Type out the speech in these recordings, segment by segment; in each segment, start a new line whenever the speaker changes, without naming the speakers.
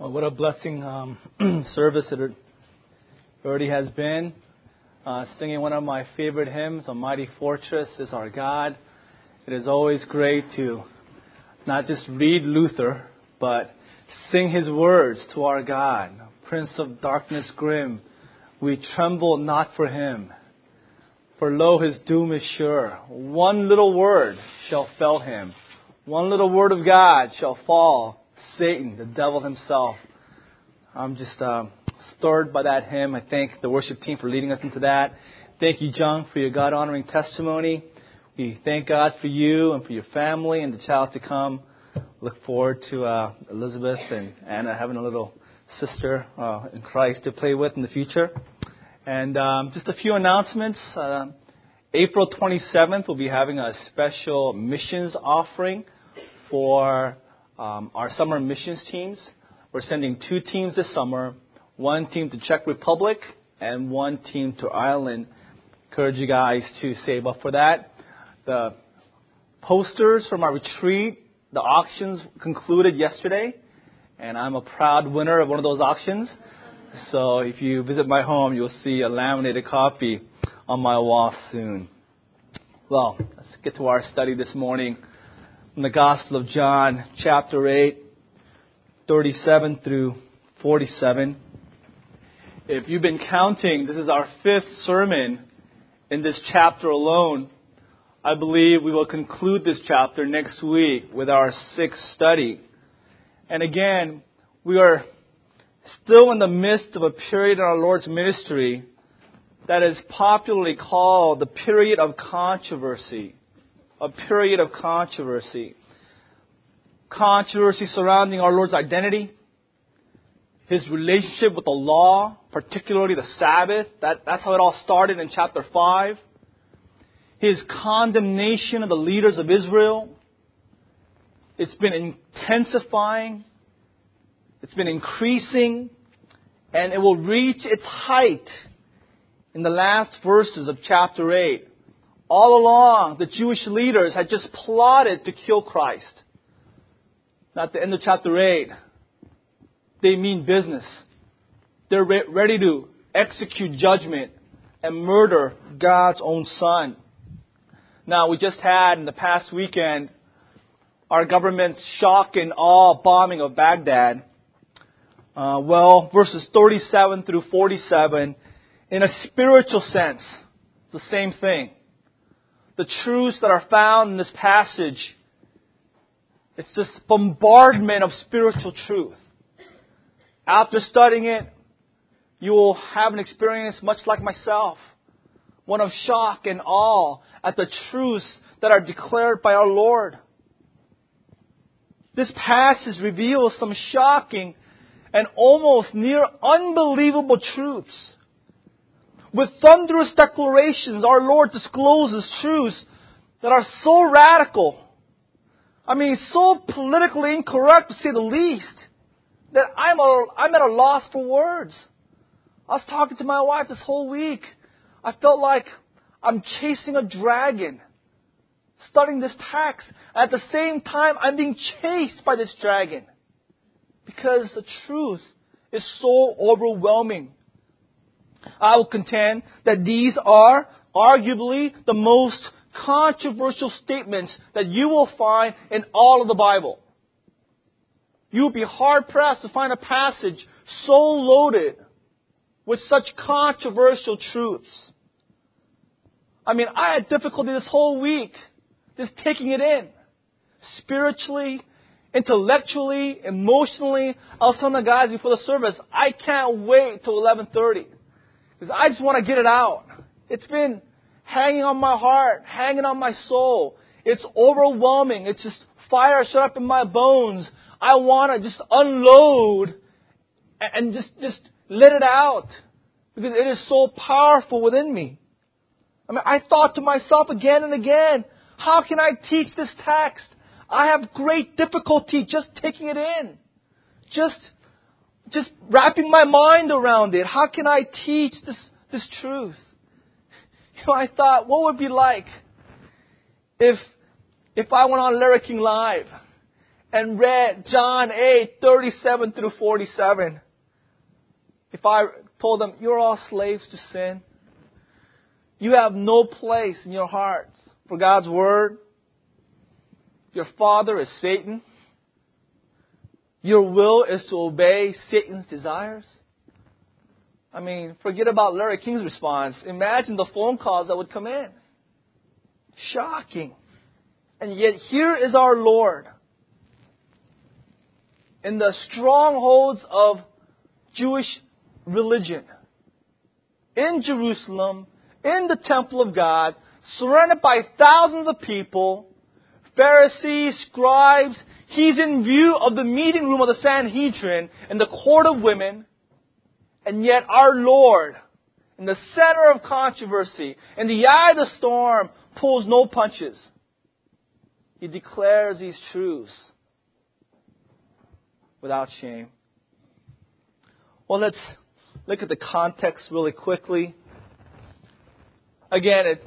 Well, what a blessing um, service it already has been. Uh, singing one of my favorite hymns, A Mighty Fortress is Our God. It is always great to not just read Luther, but sing his words to our God. Prince of darkness grim, we tremble not for him. For lo, his doom is sure. One little word shall fell him. One little word of God shall fall Satan, the devil himself. I'm just uh, stirred by that hymn. I thank the worship team for leading us into that. Thank you, Jung, for your God honoring testimony. We thank God for you and for your family and the child to come. Look forward to uh, Elizabeth and Anna having a little sister uh, in Christ to play with in the future. And um, just a few announcements. Uh, April 27th, we'll be having a special missions offering for um, Um, our summer missions teams. We're sending two teams this summer one team to Czech Republic and one team to Ireland. Encourage you guys to save up for that. The posters from our retreat, the auctions concluded yesterday, and I'm a proud winner of one of those auctions. So if you visit my home, you'll see a laminated copy on my wall soon. Well, let's get to our study this morning from the Gospel of John, chapter 8, 37 through 47. If you've been counting, this is our fifth sermon in this chapter alone. I believe we will conclude this chapter next week with our sixth study. And again, we are still in the midst of a period in our Lord's ministry that is popularly called the period of controversy. A period of controversy. Controversy surrounding our Lord's identity, His relationship with the law, particularly the Sabbath. That, that's how it all started in chapter 5. His condemnation of the leaders of Israel. It's been intensifying it's been increasing and it will reach its height in the last verses of chapter 8. All along, the Jewish leaders had just plotted to kill Christ. At the end of chapter 8, they mean business. They're re- ready to execute judgment and murder God's own Son. Now, we just had in the past weekend our government's shock and awe bombing of Baghdad. Uh, well, verses 37 through 47, in a spiritual sense, the same thing. The truths that are found in this passage, it's this bombardment of spiritual truth. After studying it, you will have an experience much like myself, one of shock and awe at the truths that are declared by our Lord. This passage reveals some shocking and almost near unbelievable truths. With thunderous declarations, our Lord discloses truths that are so radical, I mean, so politically incorrect to say the least, that I'm, a, I'm at a loss for words. I was talking to my wife this whole week. I felt like I'm chasing a dragon, studying this text. At the same time, I'm being chased by this dragon because the truth is so overwhelming. I will contend that these are arguably the most controversial statements that you will find in all of the Bible. You will be hard pressed to find a passage so loaded with such controversial truths. I mean, I had difficulty this whole week just taking it in. Spiritually, intellectually, emotionally. I was telling the guys before the service, I can't wait till 11:30 because I just want to get it out. It's been hanging on my heart, hanging on my soul. It's overwhelming. It's just fire shut up in my bones. I want to just unload and just just let it out because it is so powerful within me. I mean, I thought to myself again and again, how can I teach this text? I have great difficulty just taking it in. Just, just wrapping my mind around it. How can I teach this, this truth? You know, I thought, what would it be like if, if I went on Larry King Live and read John 8, 37 through 47, if I told them, you're all slaves to sin, you have no place in your hearts for God's Word, your father is Satan, your will is to obey Satan's desires, I mean, forget about Larry King's response. Imagine the phone calls that would come in. Shocking. And yet here is our Lord in the strongholds of Jewish religion in Jerusalem, in the temple of God, surrounded by thousands of people, Pharisees, scribes. He's in view of the meeting room of the Sanhedrin and the court of women. And yet our Lord, in the center of controversy, in the eye of the storm, pulls no punches. He declares these truths without shame. Well, let's look at the context really quickly. Again, it,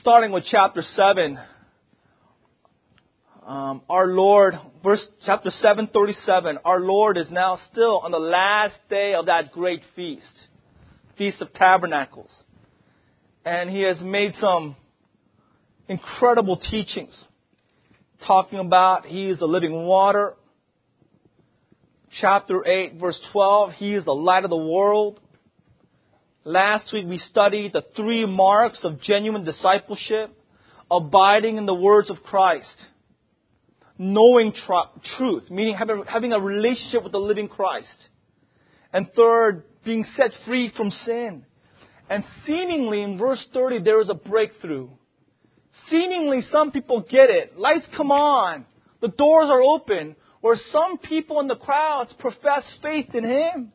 starting with chapter 7, um, our Lord, verse chapter 737, our Lord is now still on the last day of that great feast, Feast of Tabernacles. And he has made some incredible teachings talking about he is the living water. Chapter 8, verse 12, he is the light of the world. Last week we studied the three marks of genuine discipleship, abiding in the words of Christ knowing tr- truth, meaning having, having a relationship with the living Christ. And third, being set free from sin. And seemingly in verse 30, there is a breakthrough. Seemingly some people get it. Lights come on. The doors are open. Where some people in the crowds profess faith in Him.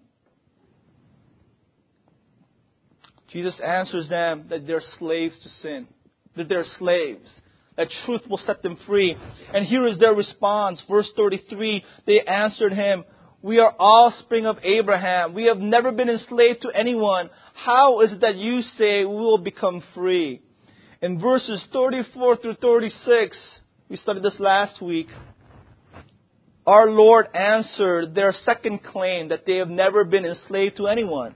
Jesus answers them that they're slaves to sin. That they're slaves that truth will set them free. And here is their response. Verse 33, they answered him, we are offspring of Abraham. We have never been enslaved to anyone. How is it that you say we will become free? In verses 34 through 36, we studied this last week, our Lord answered their second claim that they have never been enslaved to anyone.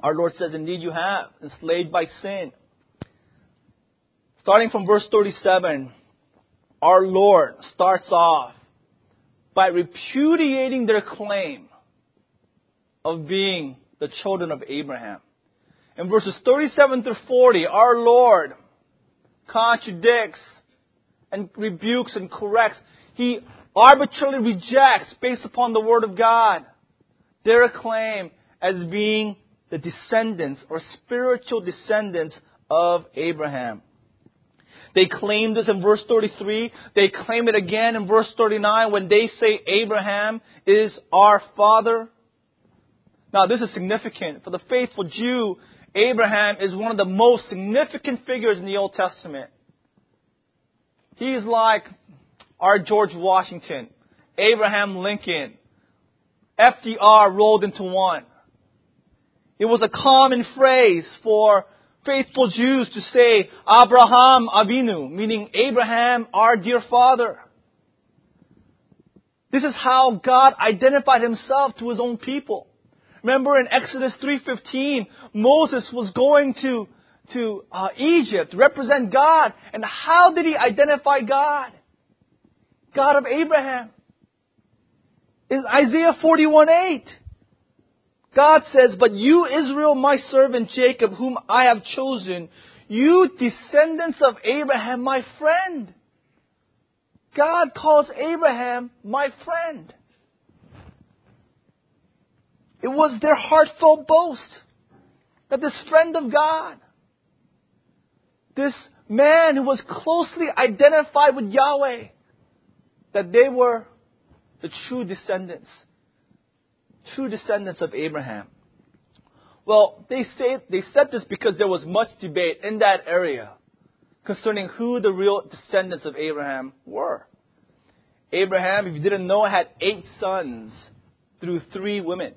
Our Lord says, indeed you have, enslaved by sin. Starting from verse 37, our Lord starts off by repudiating their claim of being the children of Abraham. In verses 37 through 40, our Lord contradicts and rebukes and corrects. He arbitrarily rejects, based upon the Word of God, their claim as being the descendants or spiritual descendants of Abraham. They claim this in verse 33. They claim it again in verse 39 when they say Abraham is our father. Now this is significant. For the faithful Jew, Abraham is one of the most significant figures in the Old Testament. He's like our George Washington, Abraham Lincoln, FDR rolled into one. It was a common phrase for faithful Jews to say Abraham Avinu, meaning Abraham, our dear father. This is how God identified himself to his own people. Remember in Exodus 3.15, Moses was going to, to uh, Egypt represent God. And how did he identify God? God of Abraham. Is Isaiah 41.8. God says, But you, Israel, my servant Jacob, whom I have chosen, you descendants of Abraham, my friend. God calls Abraham my friend. It was their heartfelt boast that this friend of God, this man who was closely identified with Yahweh, that they were the true descendants true descendants of Abraham. Well, they say they said this because there was much debate in that area concerning who the real descendants of Abraham were. Abraham, if you didn't know, had eight sons through three women.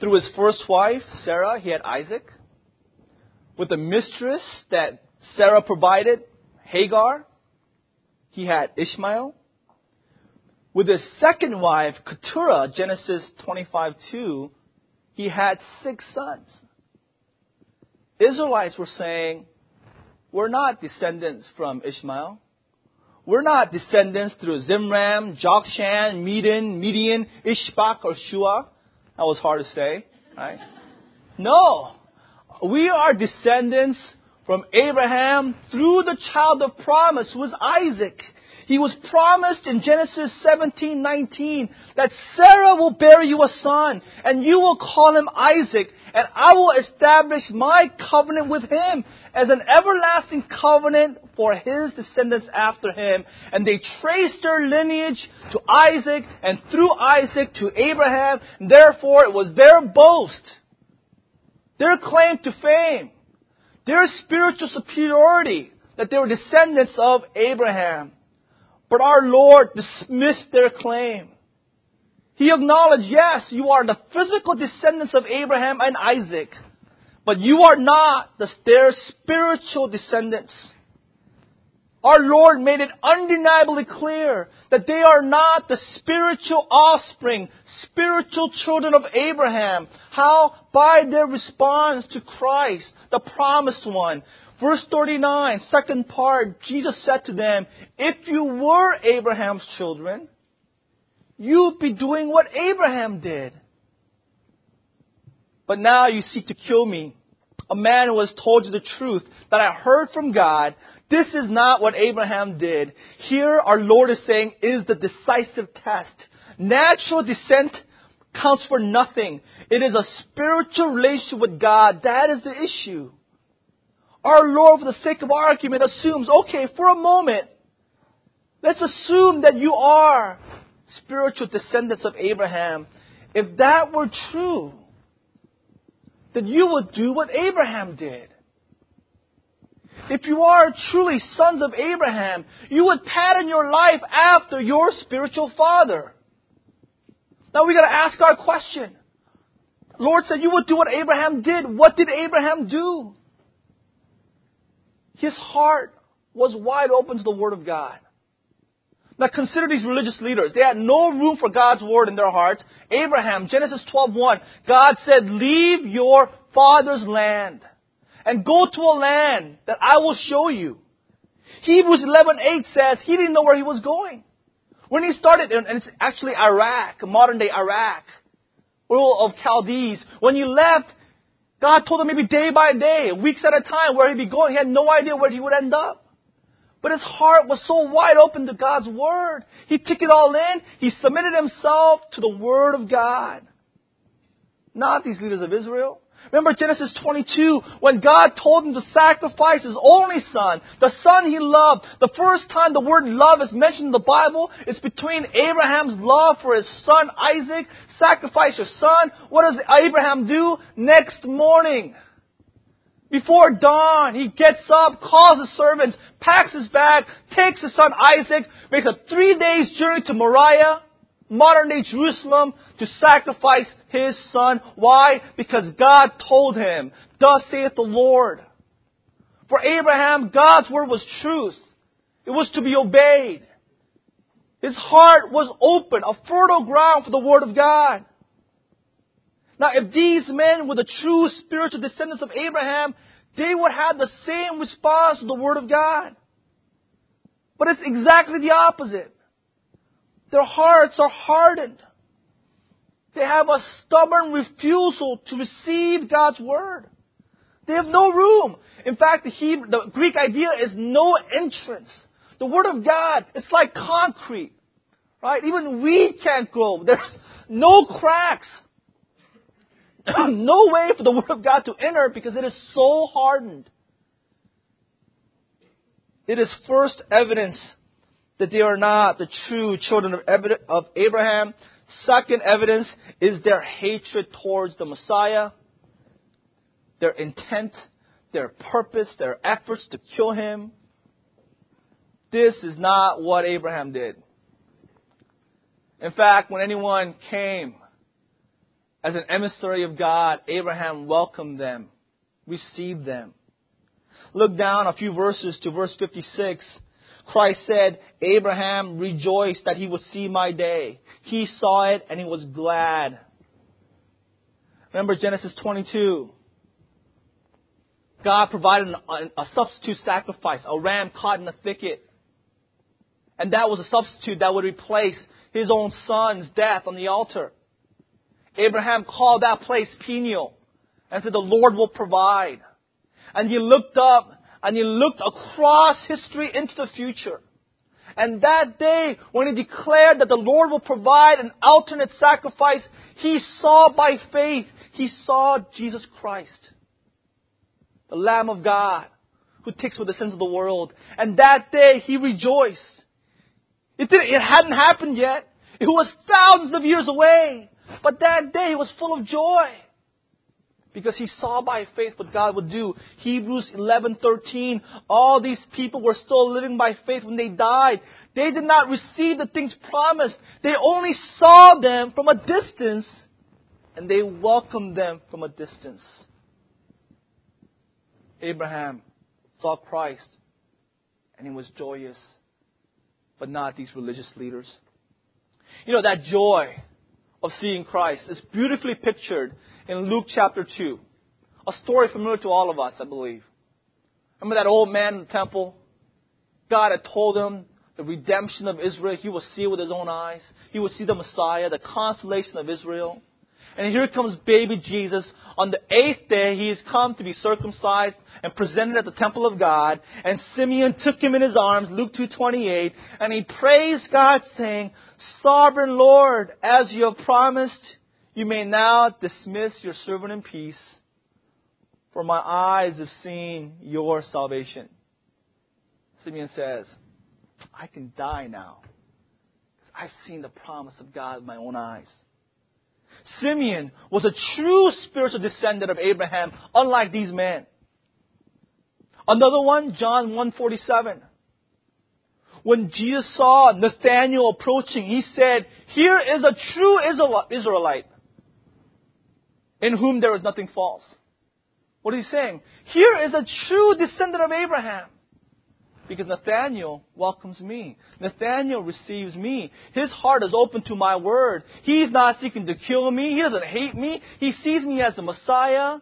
Through his first wife, Sarah, he had Isaac. With the mistress that Sarah provided, Hagar,
he had Ishmael. With his second wife, Keturah, Genesis 25 2, he had six sons. Israelites were saying, We're not descendants from Ishmael. We're not descendants through Zimran, Jokshan, Medan, Midian, Ishbak, or Shua. That was hard to say, right? No. We are descendants from Abraham through the child of promise, who was Isaac. He was promised in Genesis 17:19 that Sarah will bear you a son, and you will call him Isaac, and I will establish my covenant with him as an everlasting covenant for his descendants after him. And they traced their lineage to Isaac, and through Isaac to Abraham. Therefore, it was their boast, their claim to fame, their spiritual superiority that they were descendants of Abraham. But our Lord dismissed their claim. He acknowledged, yes, you are the physical descendants of Abraham and Isaac, but you are not the, their spiritual descendants. Our Lord made it undeniably clear that they are not the spiritual offspring, spiritual children of Abraham. How? By their response to Christ, the promised one. Verse 39, second part, Jesus said to them, If you were Abraham's children, you'd be doing what Abraham did. But now you seek to kill me, a man who has told you the truth that I heard from God. This is not what Abraham did. Here our Lord is saying is the decisive test. Natural descent counts for nothing. It is a spiritual relationship with God. That is the issue. Our Lord, for the sake of argument, assumes, okay, for a moment, let's assume that you are spiritual descendants of Abraham. If that were true, then you would do what Abraham did. If you are truly sons of Abraham, you would pattern your life after your spiritual father. Now we gotta ask our question. Lord said you would do what Abraham did. What did Abraham do? His heart was wide open to the Word of God. Now consider these religious leaders. They had no room for God's Word in their hearts. Abraham, Genesis 12:1, God said, "Leave your father's land and go to a land that I will show you." Hebrews 11:8 says he didn't know where he was going. When he started, and it's actually Iraq, modern day Iraq, Ur of Chaldees. When you left, God told him maybe day by day, weeks at a time, where he'd be going. He had no idea where he would end up. But his heart was so wide open to God's Word. He took it all in. He submitted himself to the Word of God. Not these leaders of Israel. Remember Genesis 22, when God told him to sacrifice his only son, the son he loved. The first time the word love is mentioned in the Bible is between Abraham's love for his son Isaac. Sacrifice your son. What does Abraham do? Next morning. Before dawn, he gets up, calls his servants, packs his bag, takes his son Isaac, makes a three days journey to Moriah, modern day Jerusalem, to sacrifice his son. Why? Because God told him, Thus saith the Lord. For Abraham, God's word was truth. It was to be obeyed. His heart was open, a fertile ground for the word of God. Now, if these men were the true spiritual descendants of Abraham, they would have the same response to the Word of God. But it's exactly the opposite. Their hearts are hardened. They have a stubborn refusal to receive God's Word. They have no room. In fact, the, Hebrew, the Greek idea is no entrance. The Word of God, it's like concrete. Right? Even we can't grow. There's no cracks. no way for the Word of God to enter because it is so hardened. It is first evidence that they are not the true children of Abraham. Second evidence is their hatred towards the Messiah, their intent, their purpose, their efforts to kill him. This is not what Abraham did. In fact, when anyone came as an emissary of God, Abraham welcomed them, received them. Look down a few verses to verse 56. Christ said, Abraham rejoiced that he would see my day. He saw it and he was glad. Remember Genesis 22. God provided a substitute sacrifice, a ram caught in a thicket. And that was a substitute that would replace his own son's death on the altar. Abraham called that place Peniel and said, the Lord will provide. And he looked up and he looked across history into the future. And that day, when he declared that the Lord will provide an alternate sacrifice, he saw by faith, he saw Jesus Christ, the Lamb of God, who takes away the sins of the world. And that day, he rejoiced. It, it hadn't happened yet. It was thousands of years away. But that day, he was full of joy because he saw by faith what God would do. Hebrews 11:13 all these people were still living by faith when they died. They did not receive the things promised. They only saw them from a distance and they welcomed them from a distance. Abraham saw Christ and he was joyous, but not these religious leaders. You know, that joy of seeing Christ is beautifully pictured in Luke chapter 2. A story familiar to all of us, I believe. Remember that old man in the temple? God had told him the redemption of Israel. He would see with his own eyes. He would see the Messiah, the consolation of Israel. And here comes baby Jesus. On the eighth day, he has come to be circumcised and presented at the temple of God. And Simeon took him in his arms, Luke 2.28, and he praised God saying, Sovereign Lord, as you have promised, you may now dismiss your servant in peace, for my eyes have seen your salvation. Simeon says, I can die now. I've seen the promise of God with my own eyes. Simeon was a true spiritual descendant of Abraham, unlike these men. Another one, John 147. When Jesus saw Nathanael approaching, he said, Here is a true Israelite in whom there is nothing false. What is he saying? Here is a true descendant of Abraham. Because Nathaniel welcomes me. Nathaniel receives me. His heart is open to my word. He's not seeking to kill me. He doesn't hate me. He sees me as the Messiah.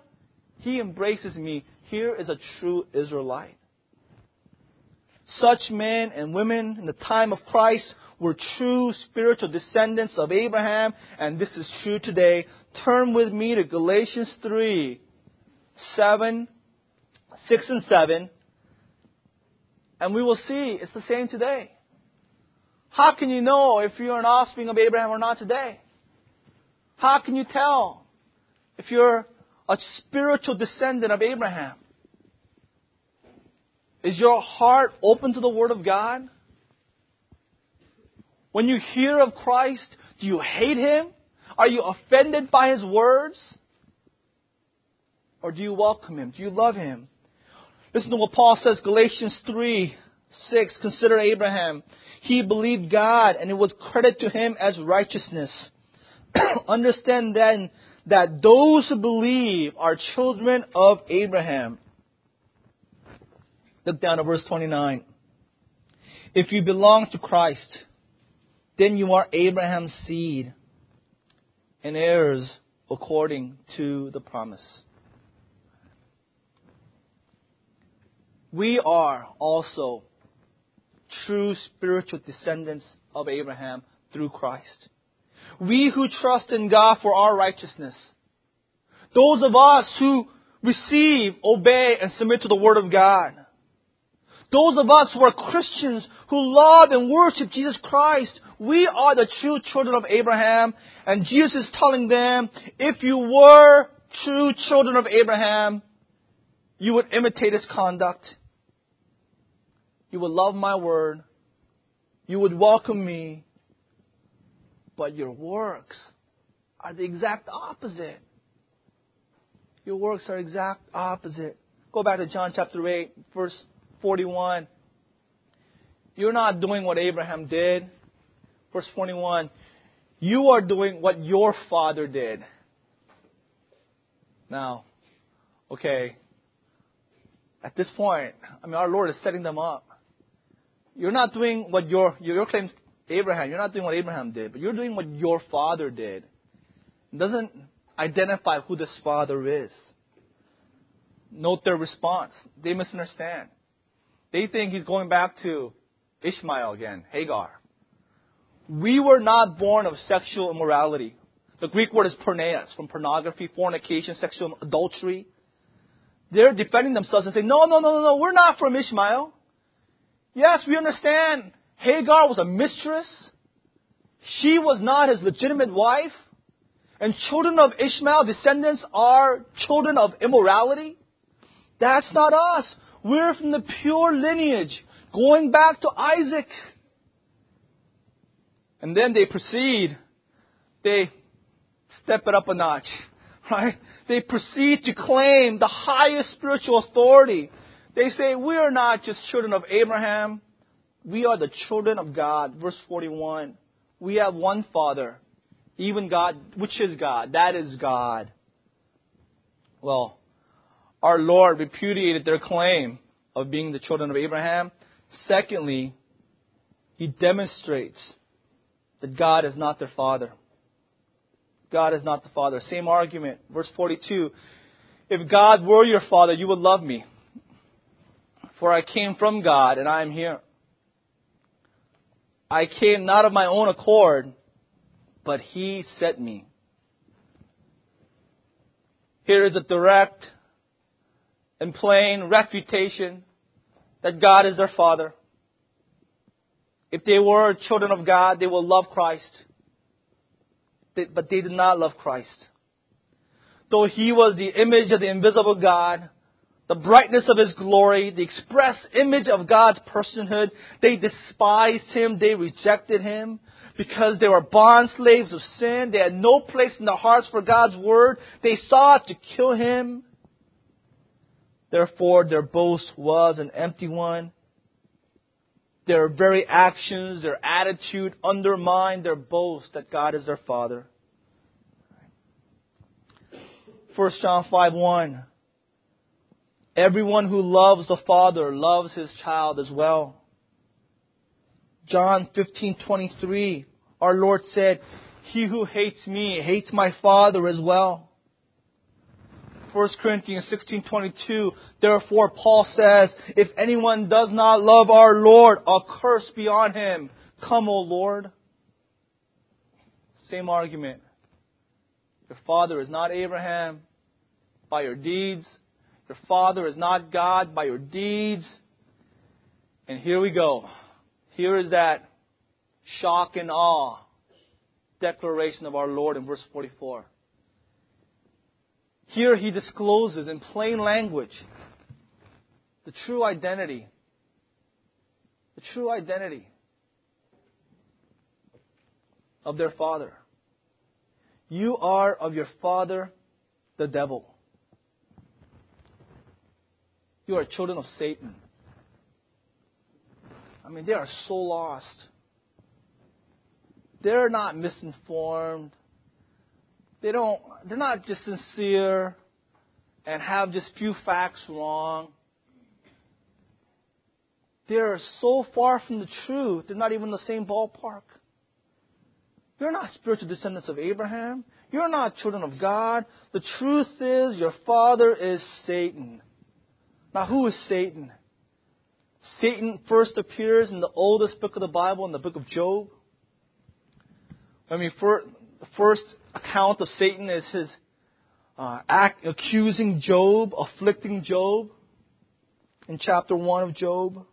He embraces me. Here is a true Israelite. Such men and women in the time of Christ were true spiritual descendants of Abraham, and this is true today. Turn with me to Galatians 3 7, 6 and 7, and we will see it's the same today. How can you know if you're an offspring of Abraham or not today? How can you tell if you're a spiritual descendant of Abraham? Is your heart open to the Word of God? When you hear of Christ, do you hate Him? Are you offended by His words? Or do you welcome Him? Do you love Him? Listen to what Paul says, Galatians 3, 6. Consider Abraham. He believed God and it was credited to him as righteousness. Understand then that those who believe are children of Abraham. Look down at verse 29. If you belong to Christ, then you are Abraham's seed and heirs according to the promise. We are also true spiritual descendants of Abraham through Christ. We who trust in God for our righteousness. Those of us who receive, obey, and submit to the Word of God. Those of us who are Christians who love and worship Jesus Christ, we are the true children of Abraham. And Jesus is telling them, if you were true children of Abraham, you would imitate his conduct. You would love my word. You would welcome me. But your works are the exact opposite. Your works are exact opposite. Go back to John chapter 8, verse 41. You're not doing what Abraham did. Verse 41. You are doing what your father did. Now, okay, at this point, I mean, our Lord is setting them up. You're not doing what your, your claim, Abraham, you're not doing what Abraham did, but you're doing what your father did. It doesn't identify who this father is. Note their response. They misunderstand. They think he's going back to Ishmael again, Hagar. We were not born of sexual immorality. The Greek word is porneia, from pornography, fornication, sexual adultery. They're defending themselves and saying, no, no, no, no, no, we're not from Ishmael. Yes, we understand Hagar was a mistress. She was not his legitimate wife. And children of Ishmael, descendants, are children of immorality. That's not us. We're from the pure lineage, going back to Isaac. And then they proceed. They step it up a notch, right? They proceed to claim the highest spiritual authority. They say, we are not just children of Abraham. We are the children of God. Verse 41. We have one Father, even God, which is God. That is God. Well, our Lord repudiated their claim of being the children of Abraham. Secondly, he demonstrates that God is not their father. God is not the father. Same argument. Verse 42. If God were your father, you would love me. For I came from God and I am here. I came not of my own accord, but he sent me. Here is a direct and plain refutation that God is their Father. If they were children of God, they will love Christ. But they did not love Christ. Though He was the image of the invisible God, the brightness of His glory, the express image of God's personhood, they despised Him, they rejected Him because they were bond slaves of sin. They had no place in their hearts for God's word. They sought to kill Him. Therefore, their boast was an empty one. Their very actions, their attitude undermined their boast that God is their Father. 1 John 5 1. Everyone who loves the Father loves his child as well. John 15:23 Our Lord said, "He who hates me hates my Father as well." 1 Corinthians 16:22, therefore Paul says, if anyone does not love our Lord, a curse be on him. Come, O Lord. Same argument. Your father is not Abraham by your deeds. Your father is not God by your deeds. And here we go. Here is that shock and awe declaration of our Lord in verse 44. Here he discloses in plain language the true identity. The true identity of their father. You are of your father, the devil. You are children of Satan. I mean, they are so lost. They're not misinformed they don't they're not just sincere and have just few facts wrong. They're so far from the truth, they're not even in the same ballpark. You're not spiritual descendants of Abraham. You're not children of God. The truth is your father is Satan. Now who is Satan? Satan first appears in the oldest book of the Bible, in the book of Job. I mean, for, the first account of Satan is his uh, act accusing Job, afflicting Job in chapter 1 of Job.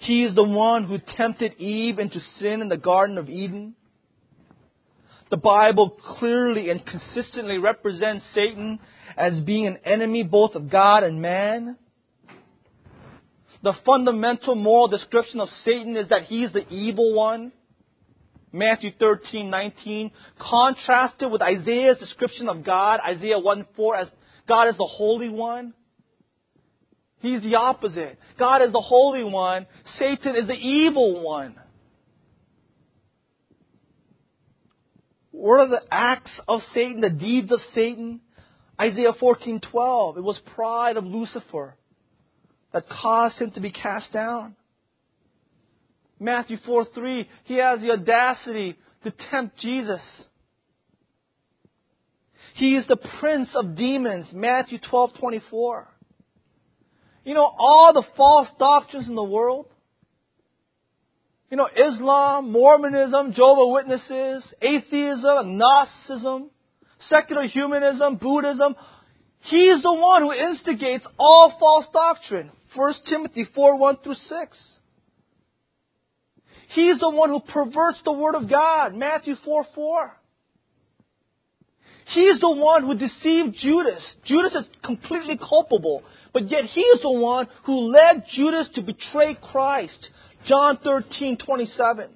He is the one who tempted Eve into sin in the Garden of Eden. The Bible clearly and consistently represents Satan as being an enemy both of God and man. The fundamental moral description of Satan is that he is the evil one. Matthew 13, 19, contrasted with Isaiah's description of God, Isaiah 1 4, as God is the Holy One. He's the opposite. God is the Holy One. Satan is the evil one. What are the acts of Satan, the deeds of Satan? Isaiah 14:12. It was pride of Lucifer that caused him to be cast down. Matthew 4 3, he has the audacity to tempt Jesus. He is the prince of demons, Matthew 12 24. You know, all the false doctrines in the world, you know, Islam, Mormonism, Jehovah Witnesses, atheism, agnosticism, secular humanism, Buddhism, he's the one who instigates all false doctrine. 1 Timothy 4 1 through 6. He's the one who perverts the Word of God. Matthew 4 4. He's the one who deceived Judas. Judas is completely culpable, but yet he is the one who led Judas to betray Christ. John 13 27.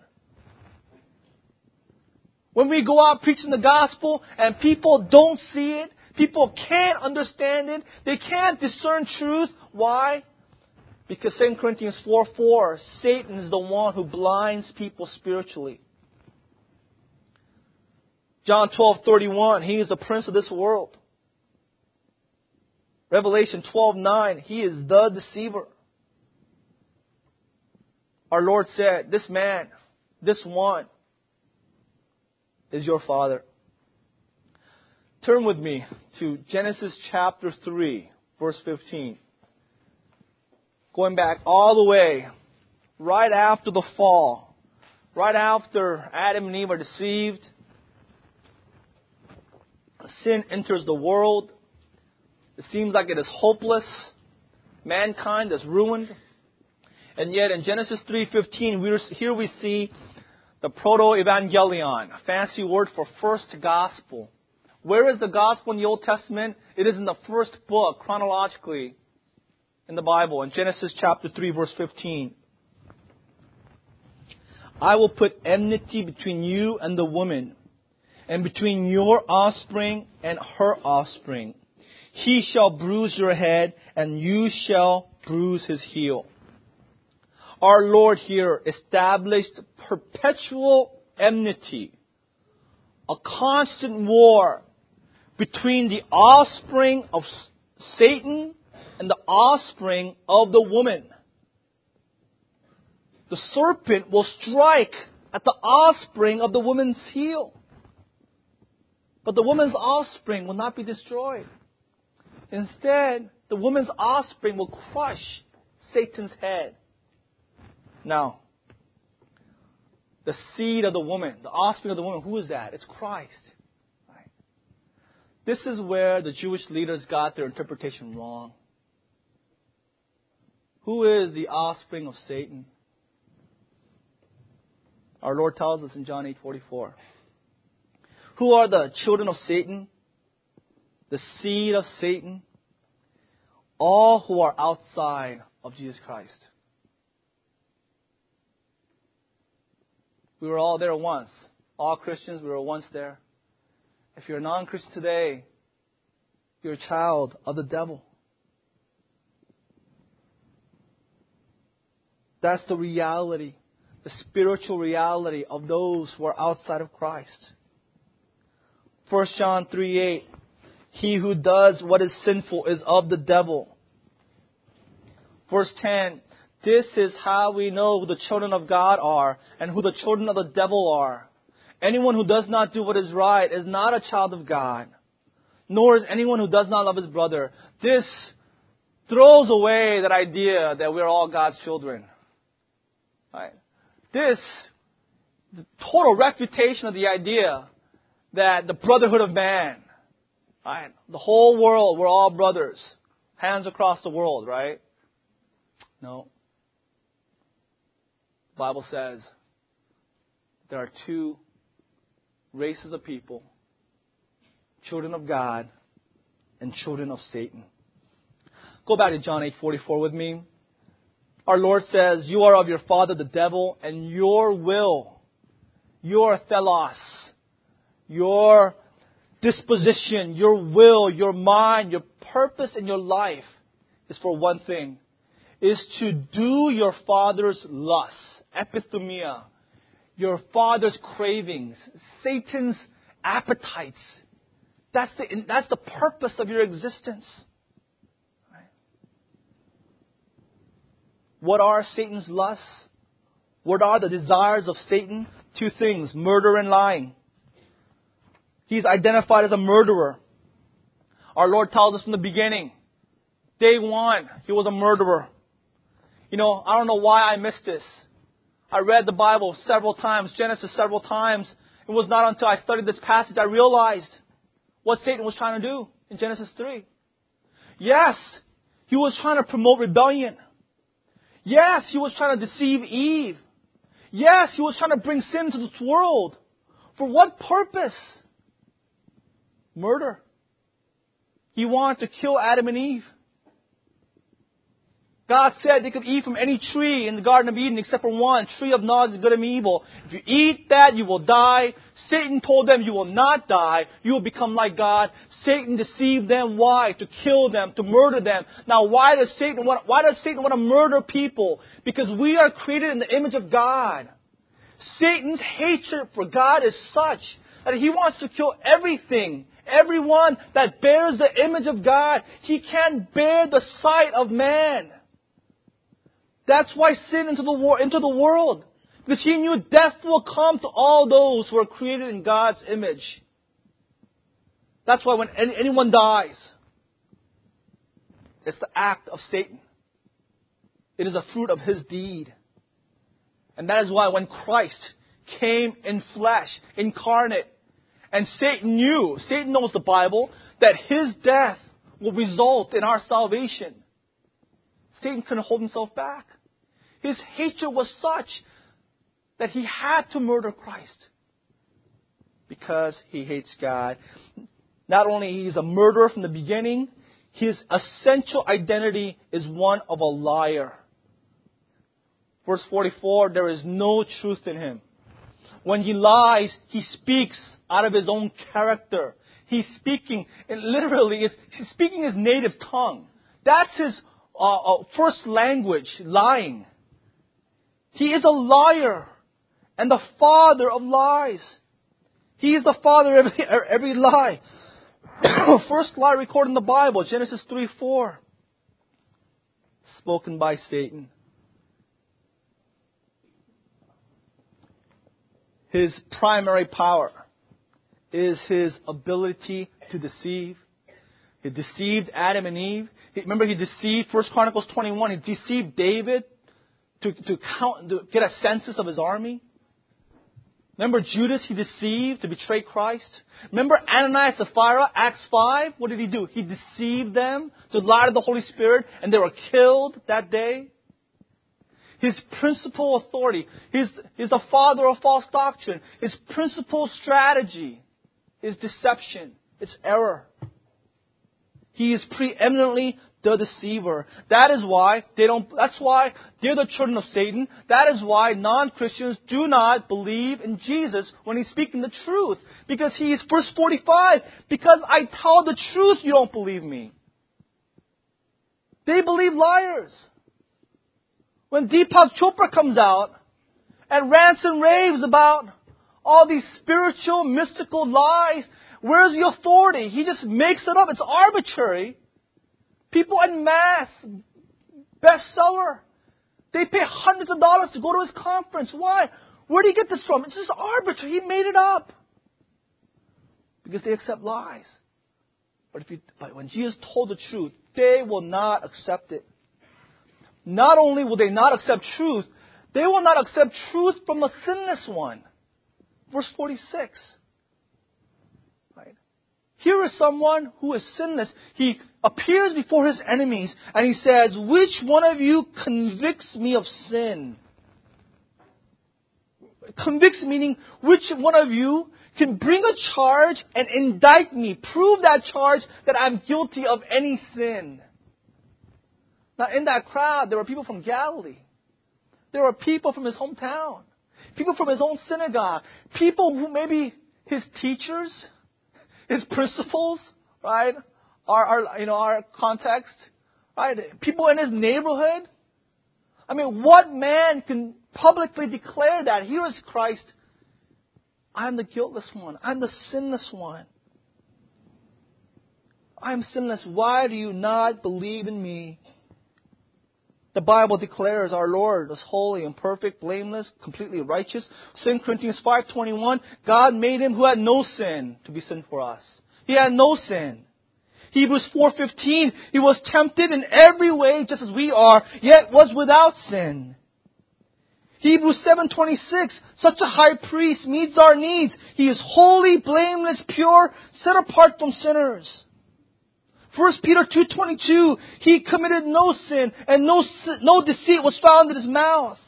When we go out preaching the gospel and people don't see it, people can't understand it, they can't discern truth. Why? Because 2 Corinthians 4 4, Satan is the one who blinds people spiritually. John 12 31, he is the prince of this world. Revelation 12 9, he is the deceiver. Our Lord said, This man, this one, is your father. Turn with me to Genesis chapter 3, verse 15 going back all the way, right after the fall, right after Adam and Eve are deceived, sin enters the world. It seems like it is hopeless. Mankind is ruined. And yet in Genesis 3:15, here we see the proto-evangelion, a fancy word for first gospel. Where is the gospel in the Old Testament? It is in the first book, chronologically, in the Bible, in Genesis chapter 3, verse 15. I will put enmity between you and the woman, and between your offspring and her offspring. He shall bruise your head, and you shall bruise his heel. Our Lord here established perpetual enmity, a constant war between the offspring of Satan and the offspring of the woman. The serpent will strike at the offspring of the woman's heel. But the woman's offspring will not be destroyed. Instead, the woman's offspring will crush Satan's head. Now, the seed of the woman, the offspring of the woman, who is that? It's Christ. Right? This is where the Jewish leaders got their interpretation wrong. Who is the offspring of Satan? Our Lord tells us in John 8:44. Who are the children of Satan? The seed of Satan? All who are outside of Jesus Christ. We were all there once. All Christians, we were once there. If you're a non Christian today, you're a child of the devil. That's the reality, the spiritual reality of those who are outside of Christ. 1 John 3 8. He who does what is sinful is of the devil. Verse 10. This is how we know who the children of God are and who the children of the devil are. Anyone who does not do what is right is not a child of God, nor is anyone who does not love his brother. This throws away that idea that we're all God's children. Right? This the total refutation of the idea that the brotherhood of man, right? The whole world, we're all brothers. Hands across the world, right? No. The Bible says there are two races of people children of God and children of Satan. Go back to John 8:44 with me. Our Lord says, You are of your father the devil, and your will, your thelos, your disposition, your will, your mind, your purpose in your life is for one thing is to do your father's lusts, epithumia, your father's cravings, Satan's appetites. That's the, that's the purpose of your existence. What are Satan's lusts? What are the desires of Satan? Two things murder and lying. He's identified as a murderer. Our Lord tells us from the beginning, day one, he was a murderer. You know, I don't know why I missed this. I read the Bible several times, Genesis several times. It was not until I studied this passage I realized what Satan was trying to do in Genesis 3. Yes, he was trying to promote rebellion. Yes, he was trying to deceive Eve. Yes, he was trying to bring sin to this world. For what purpose? Murder. He wanted to kill Adam and Eve. God said they could eat from any tree in the Garden of Eden except for one, tree of knowledge of good and evil. If you eat that, you will die. Satan told them you will not die. You will become like God. Satan deceived them. Why? To kill them, to murder them. Now, why does Satan want, why does Satan want to murder people? Because we are created in the image of God. Satan's hatred for God is such that he wants to kill everything everyone that bears the image of God. He can't bear the sight of man. That's why sin into the, war, into the world. Because he knew death will come to all those who are created in God's image. That's why when anyone dies, it's the act of Satan. It is a fruit of his deed. And that is why when Christ came in flesh, incarnate, and Satan knew, Satan knows the Bible, that his death will result in our salvation. Satan couldn't hold himself back. His hatred was such that he had to murder Christ because he hates God. Not only he's a murderer from the beginning, his essential identity is one of a liar. Verse 44, there is no truth in him. When he lies, he speaks out of his own character. He's speaking, and literally, is, he's speaking his native tongue. That's his uh, uh, first language, lying. He is a liar and the father of lies. He is the father of every, every lie. First lie recorded in the Bible, Genesis 3 4. Spoken by Satan. His primary power is his ability to deceive. He deceived Adam and Eve. He, remember, he deceived, First Chronicles 21, he deceived David to, to, count, to get a census of his army? Remember Judas he deceived to betray Christ? Remember Ananias and Sapphira, Acts 5? What did he do? He deceived them to lie to the Holy Spirit and they were killed that day. His principal authority, his, he's the father of false doctrine. His principal strategy is deception. It's error. He is preeminently the deceiver. That is why they don't, that's why they're the children of Satan. That is why non-Christians do not believe in Jesus when he's speaking the truth. Because he's, verse 45, because I tell the truth, you don't believe me. They believe liars. When Deepak Chopra comes out and rants and raves about all these spiritual, mystical lies, where's the authority? He just makes it up. It's arbitrary. People in masse, bestseller. They pay hundreds of dollars to go to his conference. Why? Where did he get this from? It's just arbitrary. He made it up. Because they accept lies. But, if you, but when Jesus told the truth, they will not accept it. Not only will they not accept truth, they will not accept truth from a sinless one. Verse 46. Here is someone who is sinless. He appears before his enemies and he says, Which one of you convicts me of sin? Convicts meaning, which one of you can bring a charge and indict me, prove that charge that I'm guilty of any sin? Now, in that crowd, there were people from Galilee. There were people from his hometown. People from his own synagogue. People who maybe his teachers, his principals, right? Our, our, you know, our context, right? People in his neighborhood. I mean, what man can publicly declare that? Here is Christ. I'm the guiltless one. I'm the sinless one. I am sinless. Why do you not believe in me? The Bible declares our Lord is holy and perfect, blameless, completely righteous. 2 Corinthians 5:21, God made him who had no sin to be sin for us. He had no sin. Hebrews 4:15, he was tempted in every way just as we are, yet was without sin. Hebrews 7:26, such a high priest meets our needs. He is holy, blameless, pure, set apart from sinners. 1 Peter 2.22, he committed no sin and no, no deceit was found in his mouth.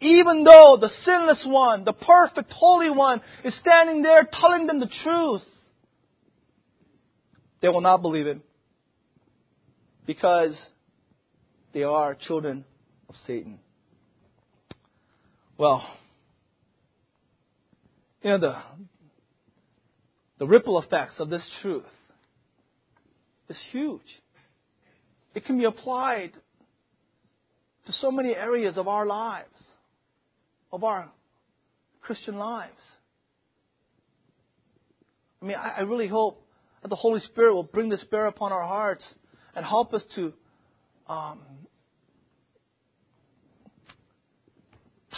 Even though the sinless one, the perfect, holy one, is standing there telling them the truth, they will not believe him because they are children of Satan. Well, you know, the, the ripple effects of this truth is huge. It can be applied to so many areas of our lives, of our Christian lives. I mean, I, I really hope that the Holy Spirit will bring this bear upon our hearts and help us to um,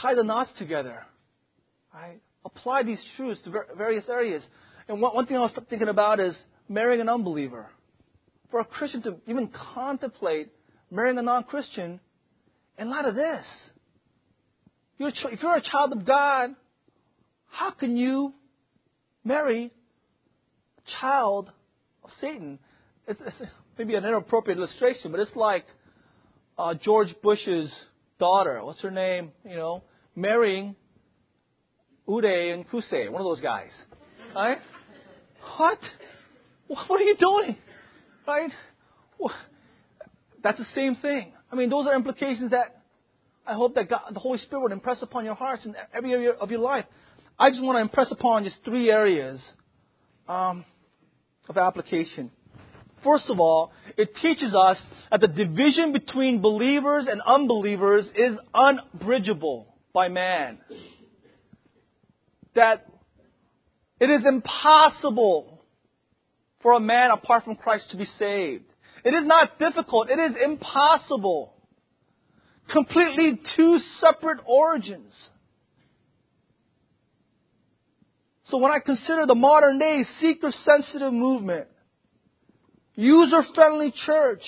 tie the knots together. Right? Apply these truths to various areas. And one, one thing I was thinking about is marrying an unbeliever for a Christian to even contemplate marrying a non Christian in light of this. If you're a child of God, how can you marry a child of Satan? It's, it's maybe an inappropriate illustration, but it's like uh, George Bush's daughter. What's her name? You know, marrying Uday and Qusay, one of those guys. Right? What? What are you doing? Right? That's the same thing. I mean, those are implications that I hope that God, the Holy Spirit would impress upon your hearts in every area of your life. I just want to impress upon just three areas um, of application. First of all, it teaches us that the division between believers and unbelievers is unbridgeable by man. That it is impossible for a man apart from Christ to be saved. It is not difficult. It is impossible. Completely two separate origins. So when I consider the modern day seeker sensitive movement, user friendly church,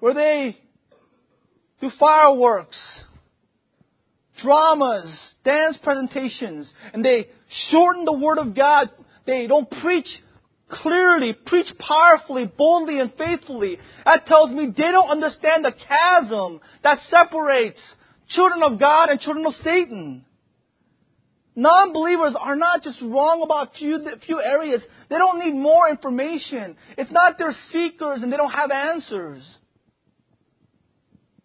where they do fireworks, dramas, dance presentations, and they shorten the Word of God they don't preach clearly, preach powerfully, boldly, and faithfully. That tells me they don't understand the chasm that separates children of God and children of Satan. Non-believers are not just wrong about few, few areas. They don't need more information. It's not they're seekers and they don't have answers.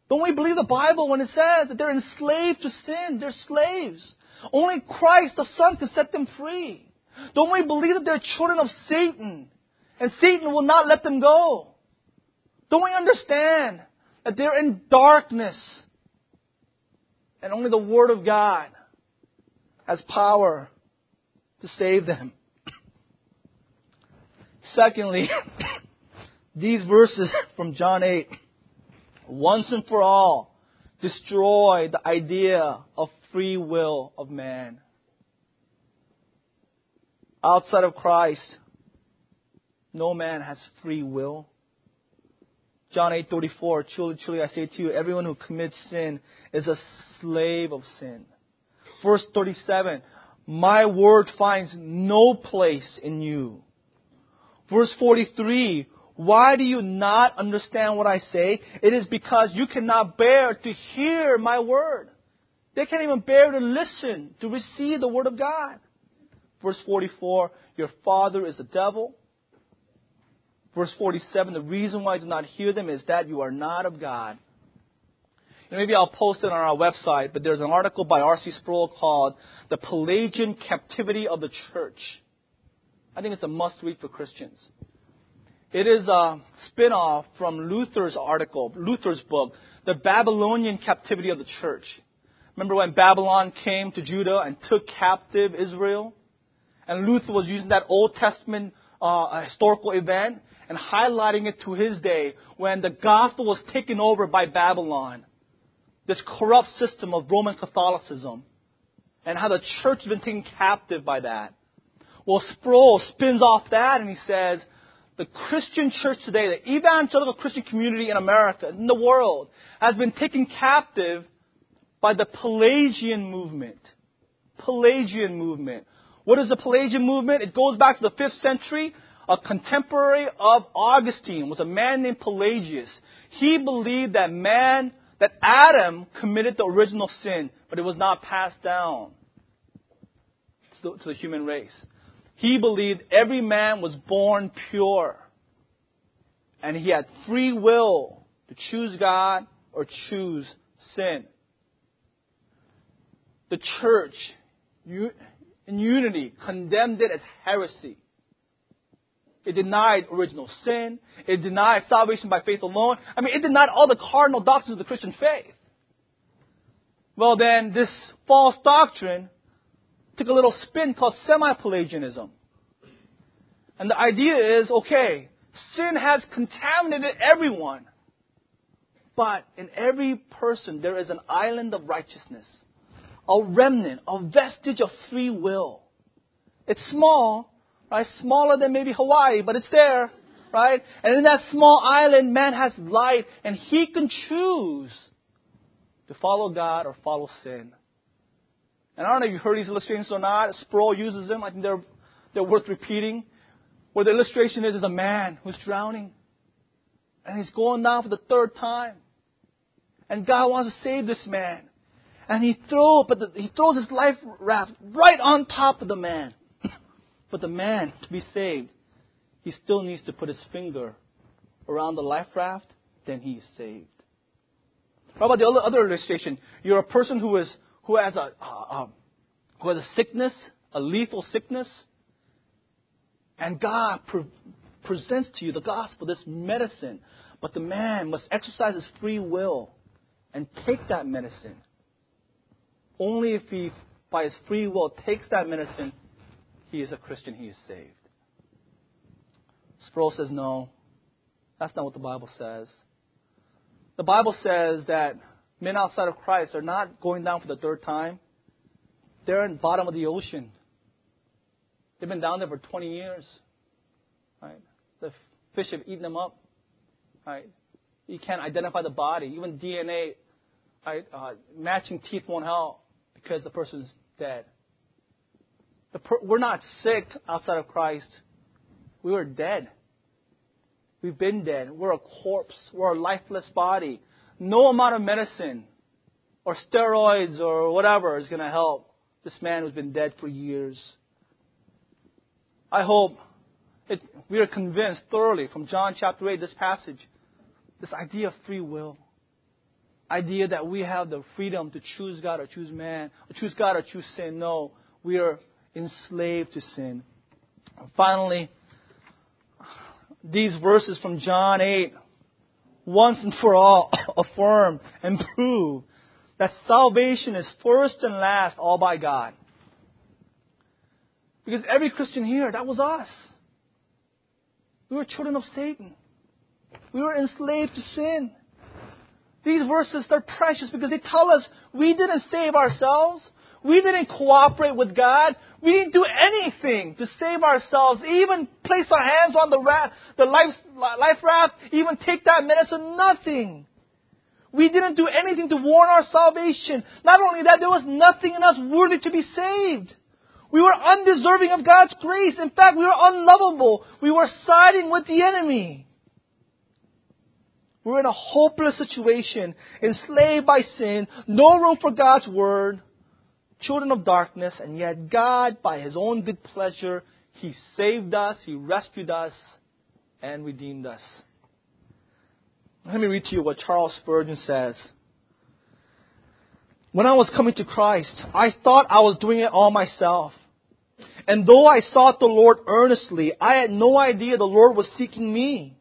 Don't we believe the Bible when it says that they're enslaved to sin? They're slaves. Only Christ, the Son, can set them free. Don't we believe that they're children of Satan? And Satan will not let them go. Don't we understand that they're in darkness? And only the Word of God has power to save them. Secondly, these verses from John 8, once and for all, destroy the idea of free will of man outside of Christ, no man has free will. John 8:34 Truly truly I say to you everyone who commits sin is a slave of sin. Verse 37 My word finds no place in you. Verse 43 Why do you not understand what I say? It is because you cannot bear to hear my word. They can't even bear to listen, to receive the word of God. Verse 44, your father is the devil. Verse 47, the reason why I do not hear them is that you are not of God. And maybe I'll post it on our website, but there's an article by R.C. Sproul called The Pelagian Captivity of the Church. I think it's a must read for Christians. It is a spin off from Luther's article, Luther's book, The Babylonian Captivity of the Church. Remember when Babylon came to Judah and took captive Israel? And Luther was using that Old Testament uh, historical event and highlighting it to his day when the gospel was taken over by Babylon, this corrupt system of Roman Catholicism, and how the church has been taken captive by that. Well, Sproul spins off that and he says, the Christian church today, the evangelical Christian community in America, in the world, has been taken captive by the Pelagian movement. Pelagian movement. What is the Pelagian movement? It goes back to the 5th century. A contemporary of Augustine was a man named Pelagius. He believed that man, that Adam committed the original sin, but it was not passed down to the, to the human race. He believed every man was born pure. And he had free will to choose God or choose sin. The church, in unity, condemned it as heresy. It denied original sin. It denied salvation by faith alone. I mean, it denied all the cardinal doctrines of the Christian faith. Well, then, this false doctrine took a little spin called semi-Pelagianism. And the idea is, okay, sin has contaminated everyone. But in every person, there is an island of righteousness, a remnant, a vestige of free will. It's small, right? Smaller than maybe Hawaii, but it's there, right? And in that small island, man has life, and he can choose to follow God or follow sin. And I don't know if you've heard these illustrations or not. Sproul uses them. I think they're, they're worth repeating. Where the illustration is, is a man who's drowning. And he's going down for the third time. And God wants to save this man. And he, throw, but the, he throws his life raft right on top of the man. but the man, to be saved, he still needs to put his finger around the life raft, then he is saved. How about the other, illustration? You're a person who is who has a, a, who has a sickness, a lethal sickness, and God pre- presents to you the gospel, this medicine. But the man must exercise his free will and take that medicine. Only if he, by his free will, takes that medicine, he is a Christian, he is saved. Sproul says, no, that's not what the Bible says. The Bible says that men outside of Christ are not going down for the third time. They're in the bottom of the ocean. They've been down there for 20 years. Right? The fish have eaten them up. Right? You can't identify the body. Even DNA, right? Uh, matching teeth won't help because the person is dead. Per- we're not sick outside of Christ. We were dead. We've been dead. We're a corpse. We're a lifeless body. No amount of medicine or steroids or whatever is going to help this man who's been dead for years. I hope it, we are convinced thoroughly from John chapter 8, this passage, this idea of free will. Idea that we have the freedom to choose God or choose man, or choose God or choose sin. No, we are enslaved to sin. Finally, these verses from John 8 once and for all affirm and prove that salvation is first and last all by God. Because every Christian here, that was us. We were children of Satan. We were enslaved to sin. These verses are precious because they tell us we didn't save ourselves. We didn't cooperate with God. We didn't do anything to save ourselves, even place our hands on the, the life, life raft, even take that medicine, nothing. We didn't do anything to warrant our salvation. Not only that, there was nothing in us worthy to be saved. We were undeserving of God's grace. In fact, we were unlovable. We were siding with the enemy. We were in a hopeless situation, enslaved by sin, no room for God's word, children of darkness, and yet God, by His own good pleasure, He saved us, He rescued us, and redeemed us. Let me read to you what Charles Spurgeon says. When I was coming to Christ, I thought I was doing it all myself. And though I sought the Lord earnestly, I had no idea the Lord was seeking me.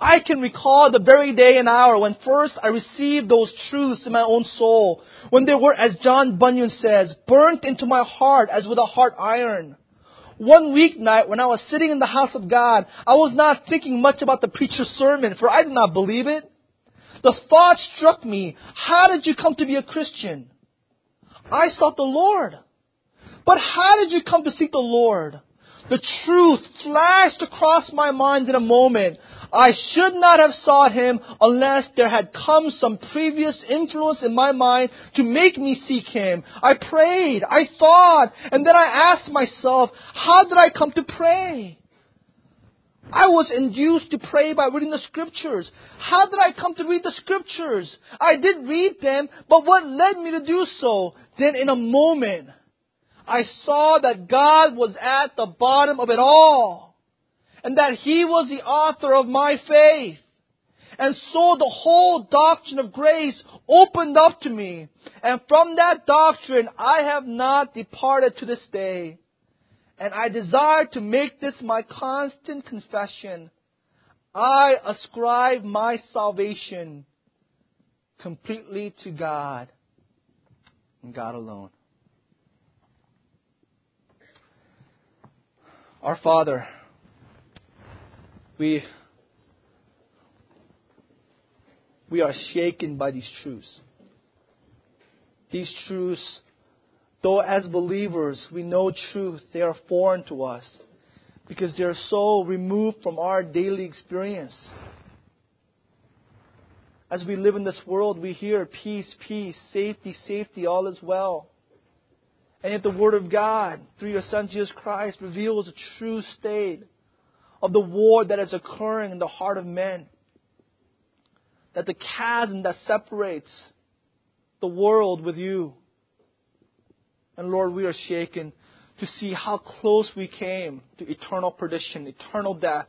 I can recall the very day and hour when first I received those truths in my own soul, when they were, as John Bunyan says, burnt into my heart as with a hot iron. one weeknight when I was sitting in the house of God, I was not thinking much about the preacher's sermon, for I did not believe it. The thought struck me, how did you come to be a Christian? I sought the Lord. But how did you come to seek the Lord? The truth flashed across my mind in a moment. I should not have sought him unless there had come some previous influence in my mind to make me seek him. I prayed, I thought, and then I asked myself, how did I come to pray? I was induced to pray by reading the scriptures. How did I come to read the scriptures? I did read them, but what led me to do so? Then in a moment, I saw that God was at the bottom of it all. And that He was the author of my faith. And so the whole doctrine of grace opened up to me. And from that doctrine, I have not departed to this day. And I desire to make this my constant confession. I ascribe my salvation completely to God and God alone. Our Father, we, we are shaken by these truths. These truths, though as believers we know truth, they are foreign to us because they are so removed from our daily experience. As we live in this world, we hear peace, peace, safety, safety, all is well. And yet the Word of God, through your Son Jesus Christ, reveals the true state of the war that is occurring in the heart of men. That the chasm that separates the world with you. And Lord, we are shaken to see how close we came to eternal perdition, eternal death,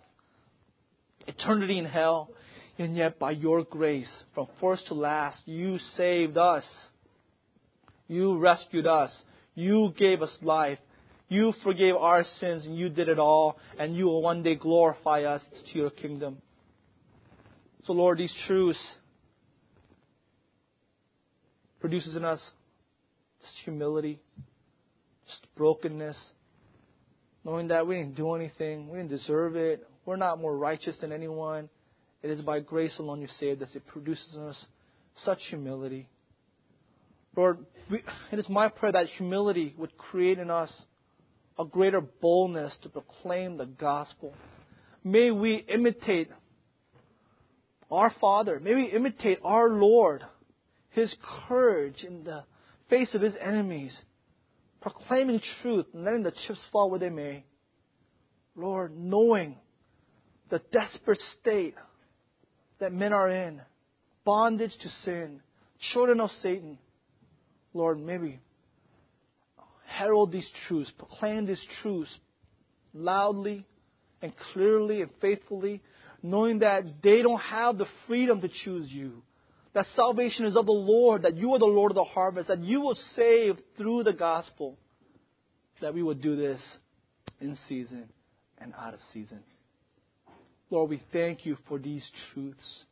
eternity in hell. And yet, by your grace, from first to last, you saved us. You rescued us. You gave us life. You forgave our sins and you did it all, and you will one day glorify us to your kingdom. So, Lord, these truths produces in us just humility, just brokenness, knowing that we didn't do anything, we didn't deserve it, we're not more righteous than anyone. It is by grace alone you saved us. It produces in us such humility. Lord, it is my prayer that humility would create in us a greater boldness to proclaim the gospel. May we imitate our Father. May we imitate our Lord, His courage in the face of His enemies, proclaiming truth and letting the chips fall where they may. Lord, knowing the desperate state that men are in, bondage to sin, children of Satan, Lord, maybe herald these truths, proclaim these truths loudly and clearly and faithfully, knowing that they don't have the freedom to choose you. That salvation is of the Lord, that you are the Lord of the harvest, that you will save through the gospel, that we would do this in season and out of season. Lord, we thank you for these truths.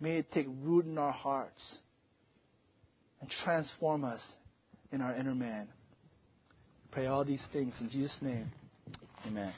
May it take root in our hearts and transform us in our inner man. pray all these things in Jesus' name. Amen.